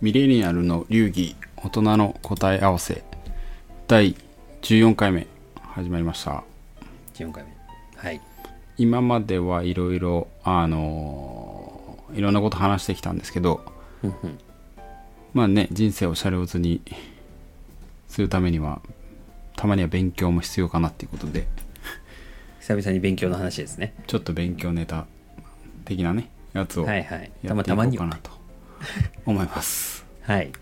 ミレニアルの流儀大人の答え合わせ。第14回目始まりました。14回目。はい。今まではいろいろあのいろんなこと話してきたんですけどまあね人生をシャレオツにするためにはたまには勉強も必要かなっていうことで。久々に勉強の話ですね。ちょっと勉強ネタ的なねやつをはやっていはい。いこうたまたまにはかなと思います。はい。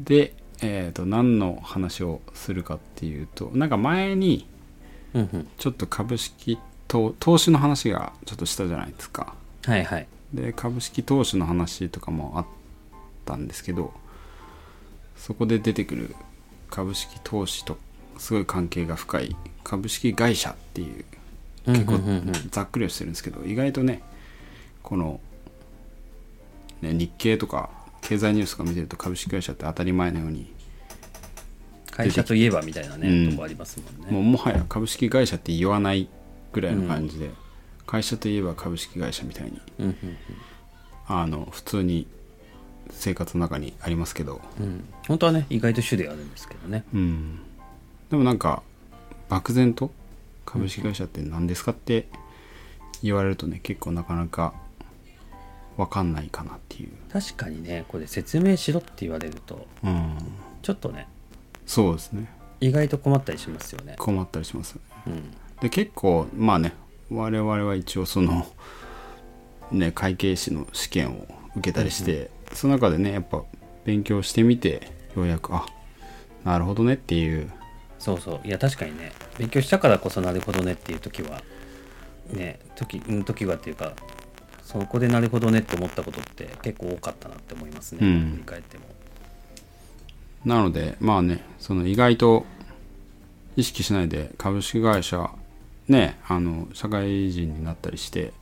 でえっ、と何の話をするかっていうとなんか前にちょっと株式と投資の話がちょっとしたじゃないですか。はいはい。で株式投資の話とかもあったんですけどそこで出てくる株式投資とすごい関係が深い株式会社っていう結構ざっくりはしてるんですけど意外とねこの、ね、日経とか経済ニュースとか見てると株式会社って当たり前のように会社といえばみたいなね、うんとこありますもんね。もうもはや株式会社って言わないぐらいの感じで、会社といえば株式会社みたいにうんうんあの普通に生活の中にありますけど、うんうん。本当はね意外と種類あるんですけどね。うん、でもなんか漠然と株式会社って何ですかって言われるとね結構なかなか分かんないかなっていう、確かにねこれ説明しろって言われるとうん、ちょっとねそうですね。意外と困ったりしますよね。困ったりしますよね。うん。で結構まあね我々は一応その ね会計士の試験を受けたりして、その中でねやっぱ勉強してみてようやくあなるほどねっていう。そうそう。いや確かにね勉強したからこそなるほどねっていう時はね時うん時はっていうかそこでなるほどねって思ったことって結構多かったなって思いますね、うん。振り返っても。なのでまあねその意外と意識しないで株式会社ねあの社会人になったりして、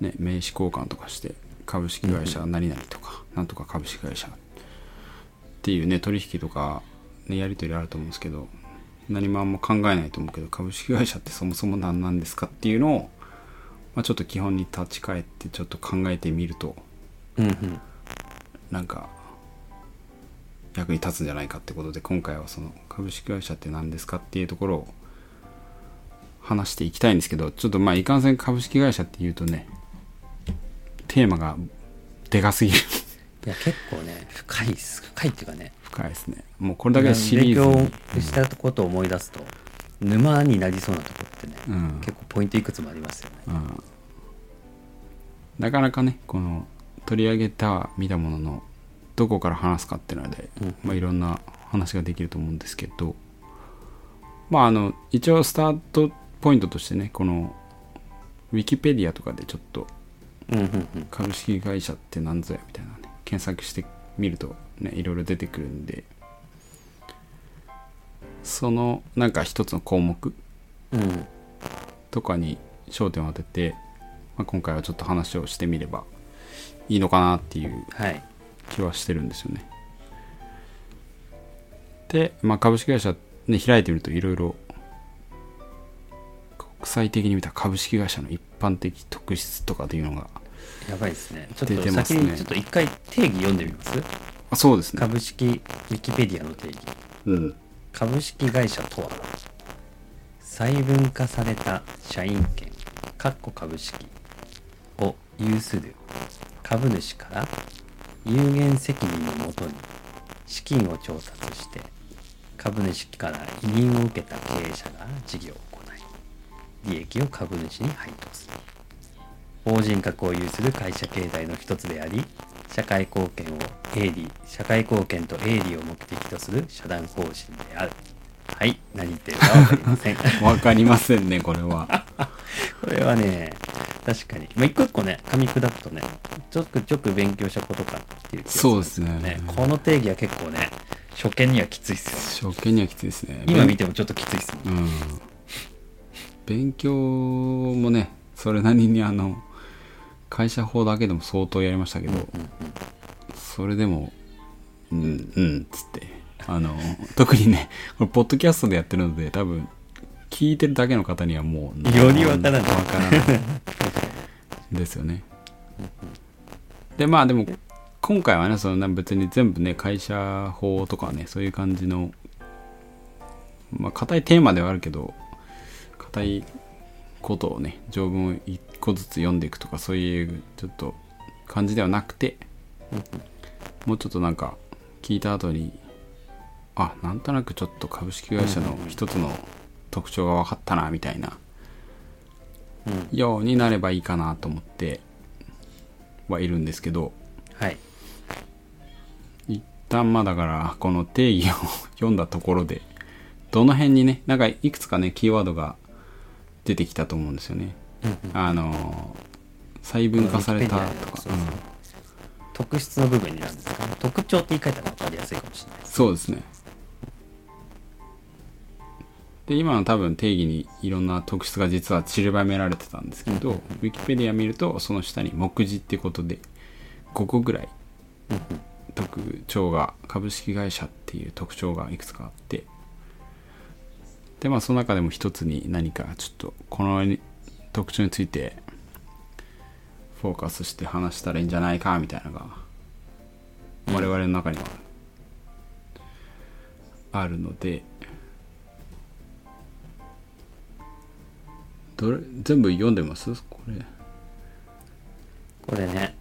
ね、名刺交換とかして株式会社何々とか、なんとか株式会社っていうね取引とか、ね、やり取りあると思うんですけど何もあんま考えないと思うけど株式会社ってそもそも何なんですかっていうのを、まあ、ちょっと基本に立ち返ってちょっと考えてみるとうんうん。なんか役に立つんじゃないかってことで今回はその株式会社って何ですかっていうところを話していきたいんですけどちょっとまあいかんせん株式会社っていうとねテーマがでかすぎる。いや結構ね深いっす。深いっていうかね。深いですね。もうこれだけでシリーズ。勉強したことを思い出すと沼になりそうなとこ。ろってね、うん。結構ポイントいくつもありますよね。うん。なかなかねこの取り上げた見たもののどこから話すかっていうので、うん。まあ、いろんな話ができると思うんですけどまああの一応スタートポイントとしてねこのウィキペディアとかでちょっと株式会社って何ぞやみたいなね検索してみるとねいろいろ出てくるんでそのなんか一つの項目うんとかに焦点を当てて、まあ、今回はちょっと話をしてみればいいのかなっていうはい。気はしてるんですよね。で、まあ、株式会社、ね、開いてみるといろいろ国際的に見た株式会社の一般的特質とかっていうのがやばいですね。ちょっと先にちょっと一回定義読んでみます？あそうですね。株式ウィキペディアの定義。うん、株式会社とは？細分化された社員権かっこ株式を有する株主から有限責任のもとに資金を調達して株主から委任を受けた経営者が事業を行い利益を株主に配当する。法人格を有する会社経済の一つであり社会貢献を営利社会貢献と営利を目的とする社団法人である。はい何言ってるか分かりません わかりませんね、これは。これはね確かに、まあ、一個一個ね噛み砕くとねちょくちょく勉強したことかっていう気がそうですねこの定義は結構ね初見にはきついっすよ初見にはきついですね。今見てもちょっときついっすもんうん。勉強もね、それなりにあの、会社法だけでも相当やりましたけど、それでも、うん、うん、つって。あの、特にね、これ、ポッドキャストでやってるので、多分、聞いてるだけの方にはもう、よりわからないわからない。ですよね。で、まあでも、今回はねそのな別に全部ね会社法とかねそういう感じのまあ硬いテーマではあるけど硬いことをね条文を一個ずつ読んでいくとかそういうちょっと感じではなくてもうちょっとなんか聞いた後にあなんとなくちょっと株式会社の一つの特徴が分かったなみたいなうん。ようになればいいかなと思ってはいるんですけど。はい。一旦まあだからこの定義を読んだところでどの辺にねなんかいくつかねキーワードが出てきたと思うんですよね。あの細分化されたとか、特質の部分になるんですか？ね特徴って言い換えたら分かりやすいかもしれないですそうですねで今の多分定義にいろんな特徴が実は散りばめられてたんですけど、ウィキペディア見るとその下に目次ってことで5個ぐらい特徴が株式会社っていう特徴がいくつかあってでまあその中でも一つに何かちょっとこの特徴についてフォーカスして話したらいいんじゃないかみたいなのが我々の中にはあるのでどれ全部読んでます？これ。これね。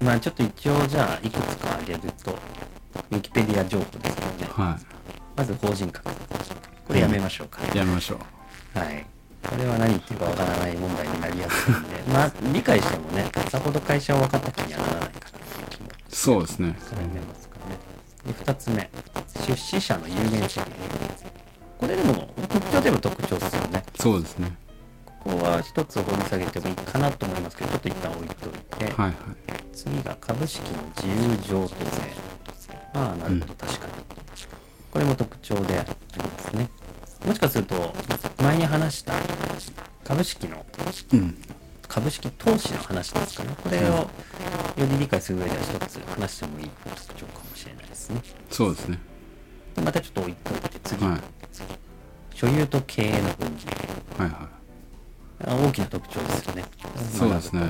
まあちょっと一応じゃあいくつか挙げるとウィキペディア情報ですけどね。はまず法人格。これやめましょうか、いやめましょう。はい。これは何言ってるかわからない問題になりやすいんで。まあ理解してもねさほど会社を分かった気にはならないかなっていう気もそうですね。から読めますかね。で2つ目。出資者の有限責任これでも特徴でも特徴ですよね。そうですねここは一つ掘り下げてもいいかなと思いますけどちょっと一旦置いといて、はいはい。次が株式の自由譲渡税。ああなるほど確かに、これも特徴でありますね。もしかすると前に話した株式のうん。株式投資の話ですかね。これをより理解する上では一つ話してもいい特徴かもしれないですね。そうですね。でまたちょっと置いといて次、はい。所有と経営の分離はいはあ大きな特徴ですよね。いそうですね、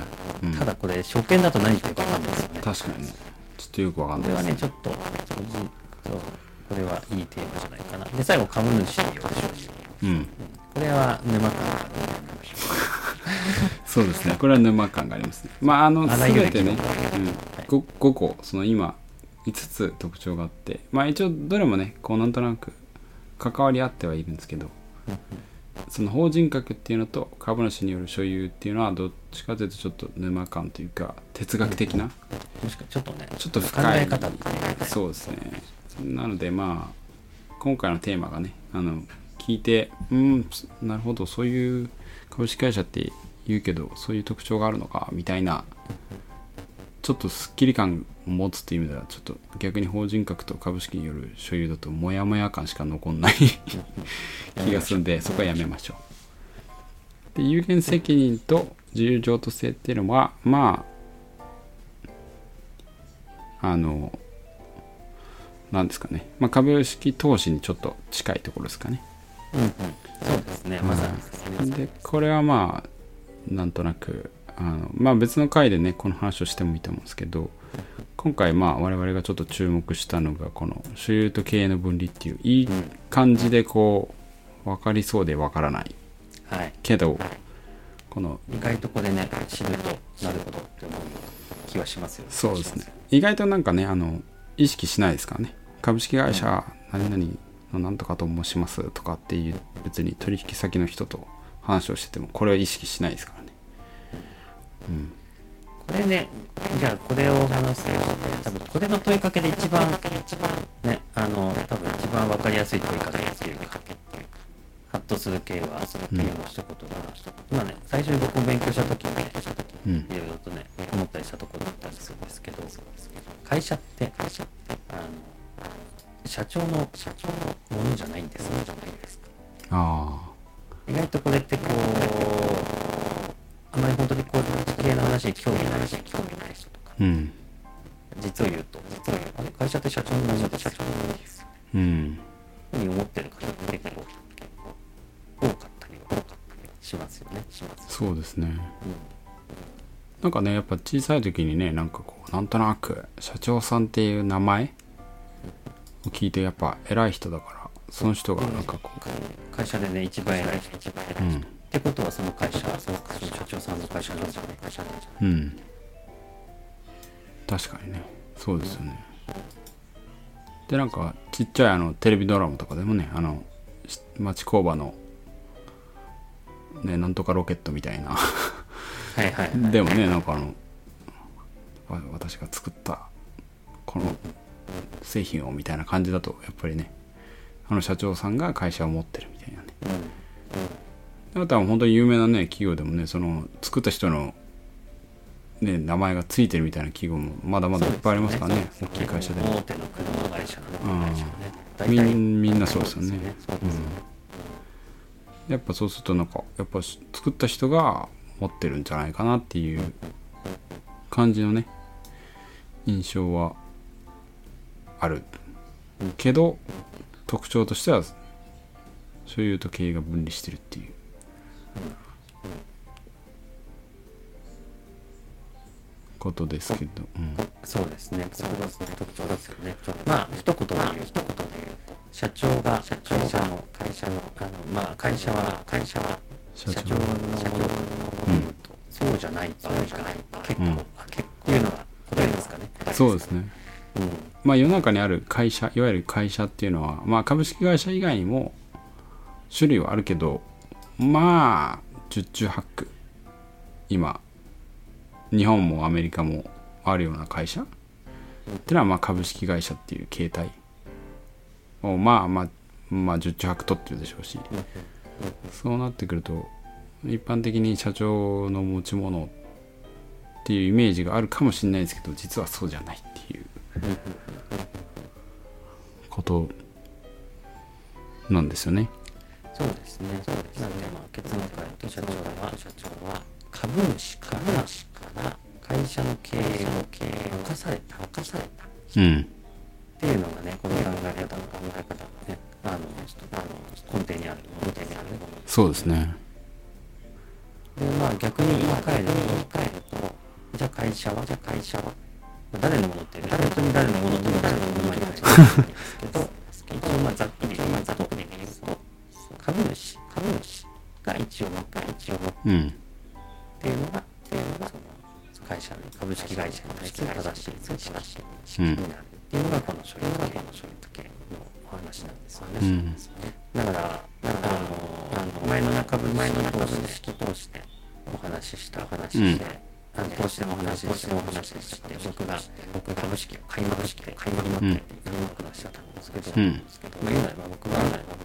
うん、ただこれ初見だと何言ってるか分かんないですよね。確かに。ねちょっとよくわかんこれはね、ないですちょっと、そうこれはいいテーマじゃないかな。で、最後、株主による所有。うん。これは沼感があるそうですね。これは沼感がありますね。まああのあらゆる全てね、うん。はい。5, 5個その今5つ特徴があって。まあ一応どれもねこうなんとなく関わり合ってはいるんですけどその法人格っていうのと株主による所有っていうのはどっちかというとちょっと沼感というか哲学的なう。もしくはちょっとね、ちょっと考深いそうですね。なのでまあ今回のテーマがねあの聞いてうんなるほどそういう株式会社って言うけどそういう特徴があるのかみたいなちょっとすっきり感を持つっていう意味ではちょっと逆に法人格と株式による所有だとモヤモヤ感しか残んない気がするんでそこはやめましょう。で有限責任と自由譲渡性っていうのはまああのなんですかね、まあ、株式投資にちょっと近いところですかね。うんうん。そうですね、まさにですね。でこれはまあなんとなくあのまあ別の回でねこの話をしてもいいと思うんですけど今回まあ我々がちょっと注目したのがこの所有と経営の分離っていういいうん感じでこう分かりそうで分からない。はい。けどこの意外とこれね、知ると、なるほどって思う気はしますよね。そうですね。意外となんかねあの意識しないですからね。株式会社何々のなんとかと申しますとかっていう別に取引先の人と話をしててもこれは意識しないですからねうん。これね、じゃあこれを話すと、多分これの問いかけで一番、ね、あの、多分一番わかりやすい問いかけっていうか、ハッとする系は、その P の一言が、まあね、最初に僕も勉強した時にね、うんいろいろとね、思ったりしたところだったりするんですけど、会社って、あの、社長の、社長のものじゃないんですよ、じゃないですか？あ意外とこれってこう、あまり本当にこう、系の話に興味ない人、興味ない人とか、あうん。実を言うと、実を言うと、会社って社長のもので社長のものです。うん。ふうに思ってる方って結構多かったり多かったりしますよね。します。そうですね。なんかねやっぱ小さい時にねなんかこうなんとなく社長さんっていう名前を聞いてやっぱ偉い人だからその人がなんかこ会社でね一番偉い人一番偉い人、うんってことはその会社その社長さんの会社なんじゃない会社なんじゃううん。確かにね。そうですよね。でなんかちっちゃいあのテレビドラマとかでもねあの町工場のねなんとかロケットみたいな。はいはいでもねなんかあの私が作ったこの製品をみたいな感じだとやっぱりねあの社長さんが会社を持ってるみたいなねあとは本当に有名なね企業でもねその作った人のね名前がついてるみたいな企業もまだまだいっぱいありますからね大きい会社でも。大手の車会社のね大み体んみんなそうですよね。やっぱそうするとなんかやっぱし作った人が持ってるんじゃないかなっていう感じのね印象はある。けど特徴としては所有と経営が分離してるっていうことですけど、うんそうですね。そこが特徴ですよね。まあ一言で言う一言で社長が社長がの会社のあのまあ会社は会社は社長社長。のうとそうじゃない場合が結構、うん。あ結構いうのが答えですかね。そうですね。うん。まあ世の中にある会社いわゆる会社っていうのはまあ株式会社以外にも種類はあるけどまあ十中八九。今日本もアメリカもあるような会社？っていうのはまあ株式会社っていう形態をまあまあまあ十中八九取ってるでしょうしそうなってくると一般的に社長の持ち物っていうイメージがあるかもしれないですけど実はそうじゃないっていうことなんですよね。そうですね。そうですなんでまあ結論から言うと社長は社長は株主から会社の経営を経営を任された任されたっうん。ていうのがねこの考え方の考え方のねあのあの根底にある根底にあるそうですね。でまあ逆に言い換えると言い換えるとじゃあ会社はじゃあ会社は誰のものって誰本当に誰のものとも誰のものになっちゃうんですけど一応まあざっくりまあざっくり言うと株主株主が一応が一応うん。株式会社に対する正しい正しい識になるっていうのがこの処理の処理時計のお話なん。ですよね。うん。だから、だからあの、あの前の中分前の中分式通してお話ししたお話しして、あの投資でもお話ししてお話しして、僕が僕が株式を買いまくして買いまくってっていまくらしちゃったん。ですけど、うん。まあ言うなれば僕は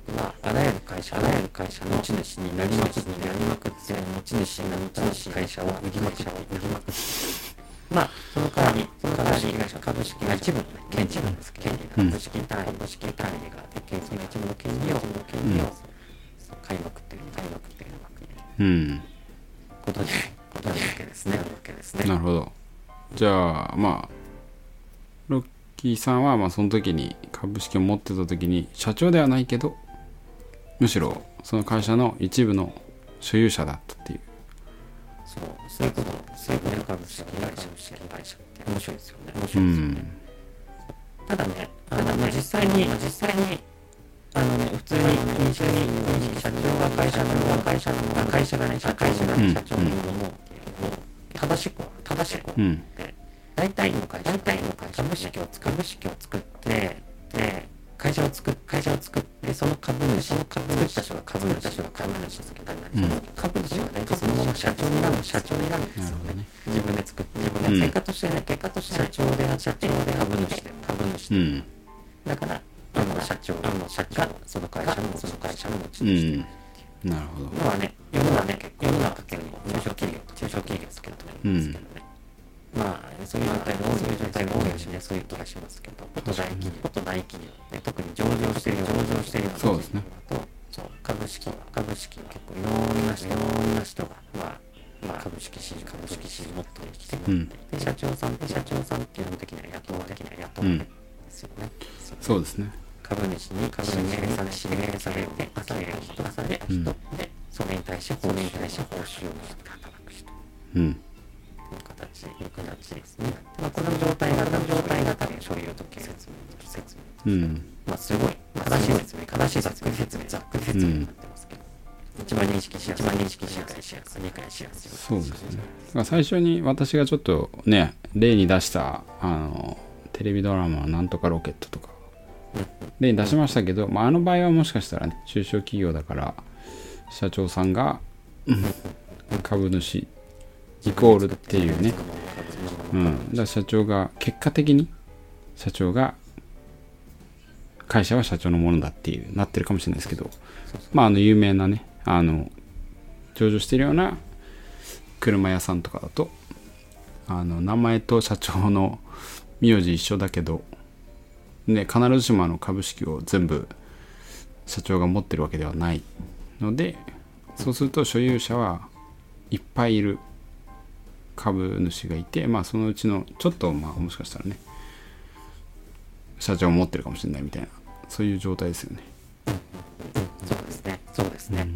僕はあらゆる会社あらゆる会社の持ち主になりまくってなりまくって持ち主になり主会社を売りまくって売りまくってまあその代わりその代わり株式が一部のね権利なんですけど株式単位株式単位があって権利が一部の権利を権利を買いまくってる買いまくってるうん。ことでことなわけですねわけですねなるほど。じゃあ、まあ、ロッキーさんは、まあ、その時に株式を持ってた時に、社長ではないけど、むしろ、その会社の一部の所有者だったっていう。そうそういうことそういうこと株式会社株式会社って面白いですよね面う白いですよね、ん。ただね、ただね、実際に、実際に、あのね、普通に、普通に、社長が会社のもの、会社のもの、会社がね、社会社が社長のものを、正しくは、正しくはう、ん。大体の会社、大体の会社、株式を作株式を作って、で、会社を作っ、会社を作って、その株主、その株作った人が株主、人が株主ですけど、うん株主は大体そのまま社長になる、社長になるんですよね。自分で作って、自分で、うん結果としてね、結果として社長で社長で株主で、株主で、うん。だから、あの社長、あの社長がその会社のその会社の持ちう主ん。なるほど。のはね、世の中ね、世の中結構中小企業、中小企業ですけどね、ですけどね。まあ、そういう状態が多い、そういう状態が多いしね、そういう気がしますけど、こと大企業、こと大企業、ね、特に上場してる上場してるようなそうですね。だと、そう、株式は、株式は結構いろんな人、いろんな人が、まあ、まあ、株式市場、株式市場もっと生きて。くる。うん。で、社長さんって、社長さんって基本的には雇われ、雇われですよね。そうですね。株主に株主に指名され指名されて出される人出される人、うん。でそれに対してそれに対して報酬を働く人。っうん。形いう形ですね、まあ、この状態がこの状態が多分所有時計説明説明うんまあすごい正しい説明正しいざっくり説明ざっくり説明になってますけど、一番認識しやすい一番認識しやすいしやすい理解しやすいそうですねだから最初に私がちょっとね例に出したあのテレビドラマ「なんとかロケット」とか例に出しましたけど、まあ、あの場合はもしかしたらね中小企業だから社長さんが株主イコールっていうね、うん、だ社長が結果的に社長が会社は社長のものだっていうなってるかもしれないですけどまああの有名なねあの上場してるような車屋さんとかだとあの名前と社長の名字一緒だけどね必ずしもあの株式を全部社長が持ってるわけではないのでそうすると所有者はいっぱいいる。株主がいてまあそのうちのちょっとまあもしかしたらね社長を持ってるかもしれないみたいなそういう状態ですよね。そうですね。そうですね、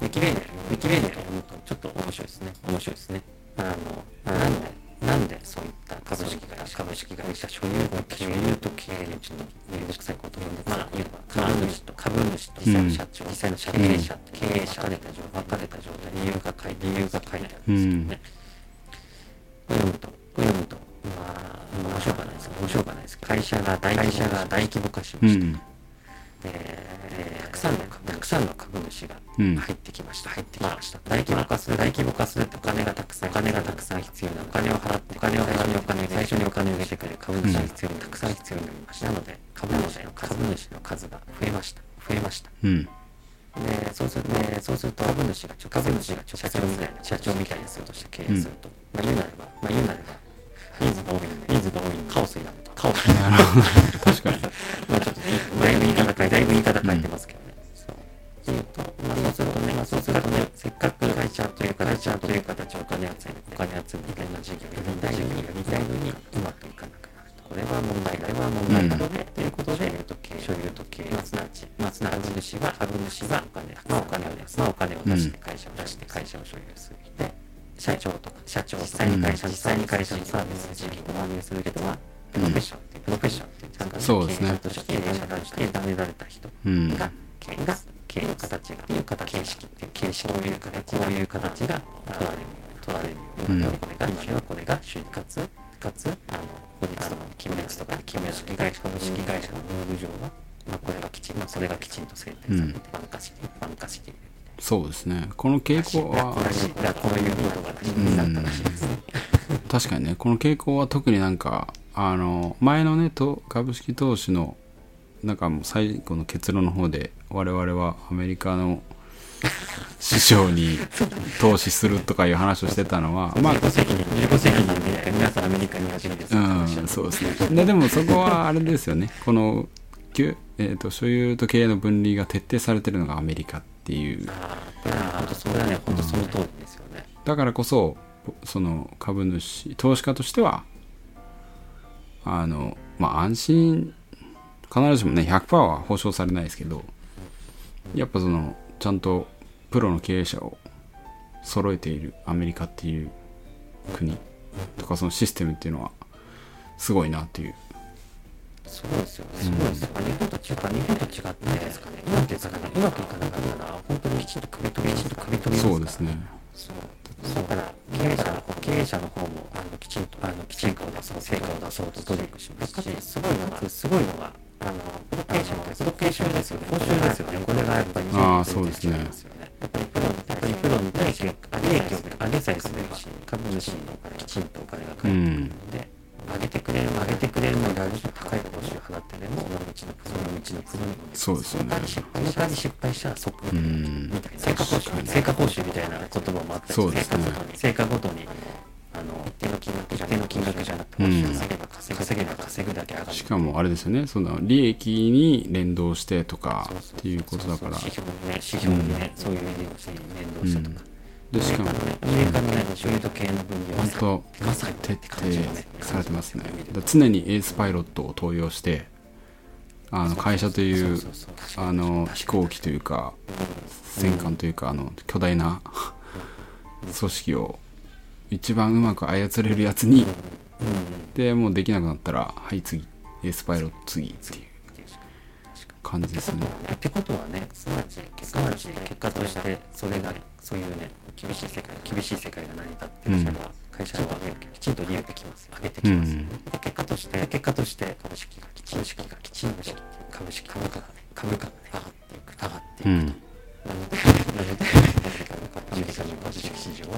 ウィキペディアウィキペディア読むとちょっと面白いですね。面白いですね。あのなんでなんでそういった株式会社株式会社所有所有と経営のうちのめん。どくさいことをまあ言えば株主と株主と実際の社長、実際の経営者経営者分かれた状態分かれた状態理由が書いて理由が書いてあるんですけどね、これ読むと読むとまあ面白くはないです面白くはないです会社が大会社が大規模化しました、うんえーたくさんのたくさんの株主がうん入ってきました、入ってきました、大規模化する大規模化するってお金がたくさんお金がたくさん必要なお金を払ってお金を払ってお金最初にお金を入れてくれる株主が必要にたくさん必要になりました、なので株主の株主の数が増えました。増えました。うん。でそうすると、ね、そうすると株主が株主が社長みたいな。社長みたいな人として経営すると、まあ言うなればまあ言うなれば人数が多い人数が多いカオスになると。カオスになる。確かに。まあちょっとだいぶ言い方変えだいぶ言い方変えてますけど。ね。そそうするとね、せっかく会社というか、会社という形お金集め、お金集め、いろんな事業やりたいのに、やりたいのに、うまくいかなくなると。これは問題だ、これは問題なので、ということで、所有と経営、所有と経営、まあすなわち、まあすなわち株主は、株主はお金、まあお金をね、まあお金を出して会社を出して会社を所有する。で、社長とか、社長、実際に会社、実際に会社のサービス、事業を運営する人は、プロフェッションって、プロフェッションっていう、ちゃんとそうですね経営者として、経営者として、委ねられた人うんが、経営が、経営の形が、っていう形、形式っていう形式、こういう形、こういう形が取られる、取られる。うん今ではこれが、今ではこれが主義、かつ、かつ、あの、法律とか、金滅とかで、金滅式会社、株式会社のルール上は、まあ、これがきちんと、それがきちんと制定されて、一般化して、一般化している。そうですねこの傾向はこういうことがになったらしいですね。確かにねこの傾向は特になんかあの前のねと株式投資のなんかもう最後の結論の方で我々はアメリカの 市場に投資するとかいう話をしてたのはまあ自己責任、自己責任で、皆さんアメリカに走りです。うん、そうですね。ででもそこはあれですよね。この、えー、と所有と経営の分離が徹底されてるのがアメリカっていう。ああ、それはね、本当その通りですよね。だからこそ、その株主、投資家としては、あの、まあ安心、必ずしもね、100%は保証されないですけど、やっぱその、ちゃんとプロの経営者を揃えているアメリカっていう国とかそのシステムっていうのはすごいなっていうそうですよね。すごいですよ。日本と違う、日本と違って、ですかね、うまくいかなかったうまくいかなかったら、本当にきちんと首取り、きちんと首取りそうですねそう。だから、経営者の方、経営者の方も、あの、きちんと、あの、きちんと出そう、成果を出そうと努力しますし、すごいのが、すごいのが、あの、プロケーションです。プロケーションですよね。報酬ですよね。これがやっぱり、あーそうですねやっぱりプロに、やっぱりプロに対して、利益を上げさえすれば、株主のきちんとお金が返ってくるので、上げてくれる、上げてくれるのであると高い報酬を払ってでも、その道のプロの道のプロにそうですよねその代わり失敗したら即うんみたいな成果報酬成果報酬みたいな言葉もあったりそうですね成果ごとにあの金額じゃ一定の金額じゃなくて報酬を稼げば稼げば稼ぐだけ上がるしかもあれですよね。その利益に連動してとかっていうことだから。指標にね指標にね、そういう利益に連動してとか、でしかもアメリカのね所有と経営の分離は本当まさに徹底されてますね。常にエースパイロットを登用してあの会社というあの飛行機というか戦艦というかあの巨大な組織を一番うまく操れるやつにうんうんでもうできなくなったらはい次。エースパイロット次っていう感じですね。ってことはねすなわちすなわち結果としてそれがそういうね厳しい世界厳しい世界が成り立ってるから、会社はねきちんと利益きます上げてきます、うん。で結果として結果として株式がきちん株式がきちんと株式株価がね株価がね上がっていく上がっていく、うん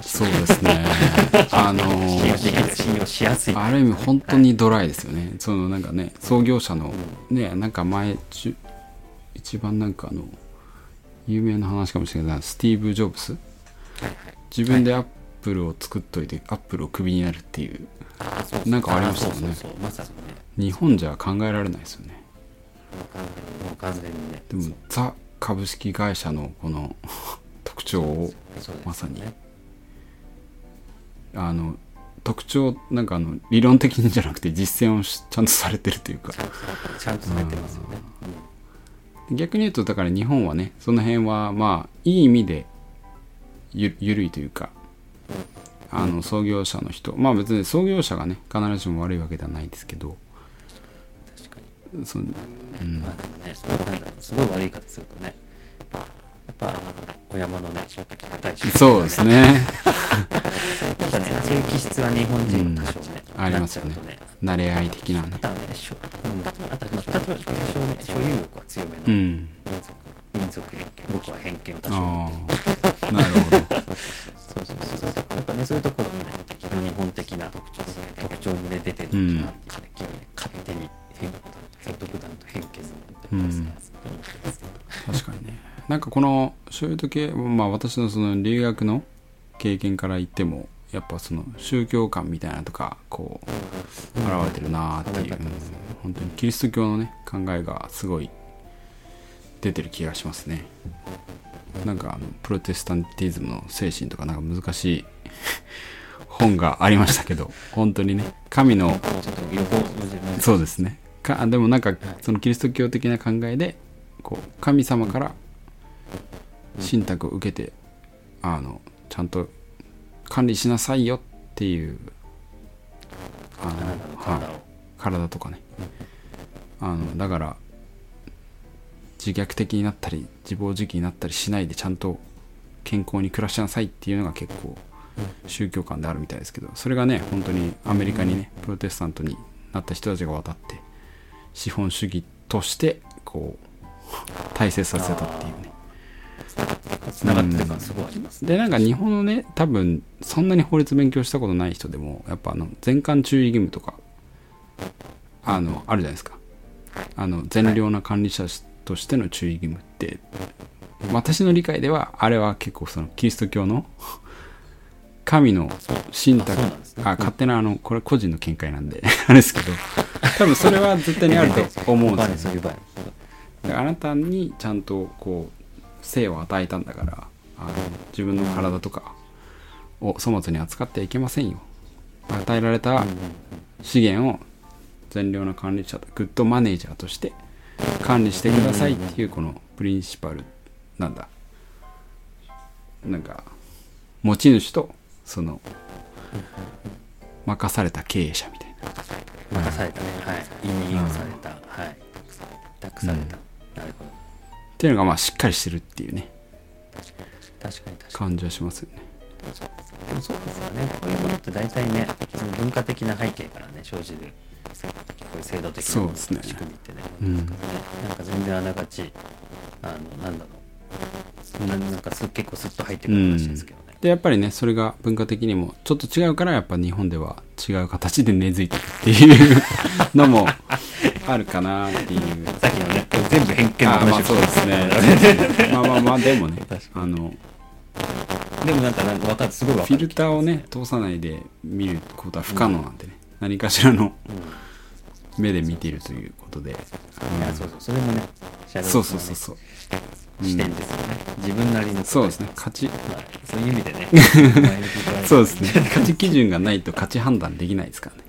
そうですね。あの信用しやすい信用しやすい。ある意味本当にドライですよね。そのなんかね創業者のねなんか前一番なんかあの有名な話かもしれない。スティーブ・ジョブス自分でアップルを作っといてアップルをクビになるっていう。なんかありましたよね。日本じゃ考えられないですよね。もう完全にね。でもザ株式会社のこの 特徴をね。まさに。あの特徴なんかあの理論的にじゃなくて実践をしちゃんとされてるというか。ちゃんとされてますよね、逆に言うとだから日本はねその辺はまあいい意味でゆゆるいというかあの創業者の人。まあ別に創業者がね必ずしも悪いわけではないですけどそのうん。まあでもね、すごいなんだろうすごい悪い方するとね、やっぱ、お山のね、大事そうですね。やっぱね、そういう気質は日本人も多少ね、ありますよね。慣れ合い的なね。あとはね、しょうん、あとは、まあ、多少ね、所有欲は強めのうん。民族、民族僕は偏見を多少なるほど。そうそうそうそう。やっぱね、そういうところがね、日本的な特徴特徴にね、出てるうんなってこのそういう時まあ私のその留学の経験から言ってもやっぱその宗教観みたいなのとかこう現れてるなーっていう、うん。本当にキリスト教のね考えがすごい出てる気がしますね。なんかあのプロテスタンティズムの精神とかなんか難しい本がありましたけど 本当にね神のそうですね。かでもなんかそのキリスト教的な考えでこう神様から信託を受けてあのちゃんと管理しなさいよっていうあのはい。を。体とかね。あのだから自虐的になったり自暴自棄になったりしないでちゃんと健康に暮らしなさいっていうのが結構宗教観であるみたいですけどそれがね本当にアメリカにねプロテスタントになった人たちが渡って資本主義としてこう大切させたっていうねつながってる感すごいありますでなんか日本のね多分そんなに法律勉強したことない人でもやっぱあの全館注意義務とかあのあるじゃないですか。あの善良な管理者としての注意義務って。私の理解ではあれは結構そのキリスト教の神の信託ね。あ勝手なあのこれ個人の見解なんで あれですけど多分それは絶対にあると思うんですよあなたにちゃんとこう生を与えたんだからあの自分の体とかを粗末に扱ってはいけませんよ。与えられた資源を善良な管理者グッドマネージャーとして管理してくださいっていうこのプリンシパルなんだ。なんか持ち主とその任された経営者みたいな。任されたね。はい。委任をされた。はい。託された。なるほどっていうのがまあしっかりしてるっていうね。確かに確かに。感じはしますよね。でもそうですよね。こういうものって大体ねその文化的な背景からね生じるこういう制度的なね。仕組みってね。うん。なんか全然あながちあのなんだろう。ななんかす結構スッと入ってくる話ですけどね、でやっぱりねそれが文化的にもちょっと違うからやっぱ日本では違う形で根付いてるっていうのも あるかなっていうさっきのね全部偏見のあまあ話そうですね。まあまあまあでもね あのでもなんかなんか分かるすごい分かるフィルターをね通さないで見ることは不可能なんでね、何かしらの目で見ているということで、いやそうそう。それもねそうそうそう。そう視点ですよね、自分なりのそうですね。勝ち。はい。そういう意味でね。そうですね。勝ち基準がないと勝ち判断できないですからね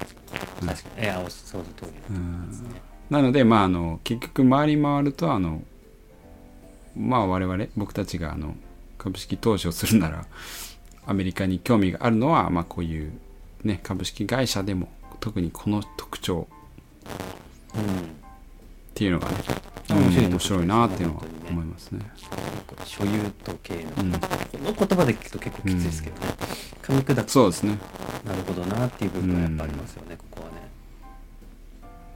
確かに。いやおそうの通りなのでまああの結局回り回るとあのまあ我々僕たちがあの株式投資をするならアメリカに興味があるのは、まあ、こういう、ね、株式会社でも特にこの特徴。うんっていうのがね、面白いうん面白いなっていうのは思いますね。所有と系の、うんこの言葉で聞くと結構きついですけどね、噛み砕く。そうですね。なるほどなっていう部分はやっぱありますよね、ここはね。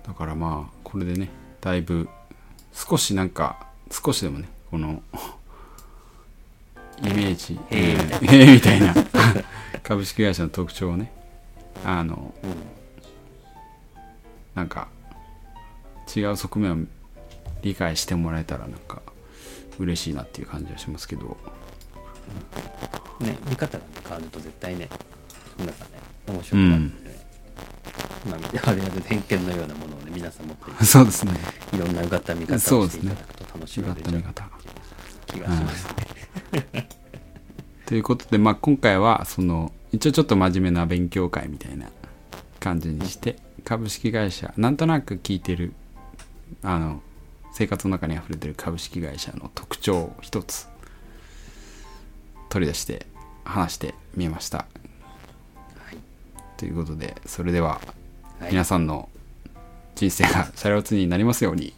だからまあこれでねだいぶ少しなんか少しでもねこの イメージへーうん。へ ーみたいな。株式会社の特徴をねあのうん。なんか違う側面を理解してもらえたらなんか嬉しいなっていう感じはしますけど。ね見方が、ね、変わると絶対ねなんかね面白くなるんでね、まあ我々の偏見のようなものをね皆さん持っていてそうですね。いろんなうがった見方をしていただくと楽し違っめるんじゃないた見方。が気がします。ね、ということで、まあ、今回はその一応ちょっと真面目な勉強会みたいな感じにして株式会社なんとなく聞いてるあの生活の中にあふれてる株式会社の特徴を一つ取り出して話してみました。はい。ということでそれでははい。皆さんの人生がシャレオツになりますように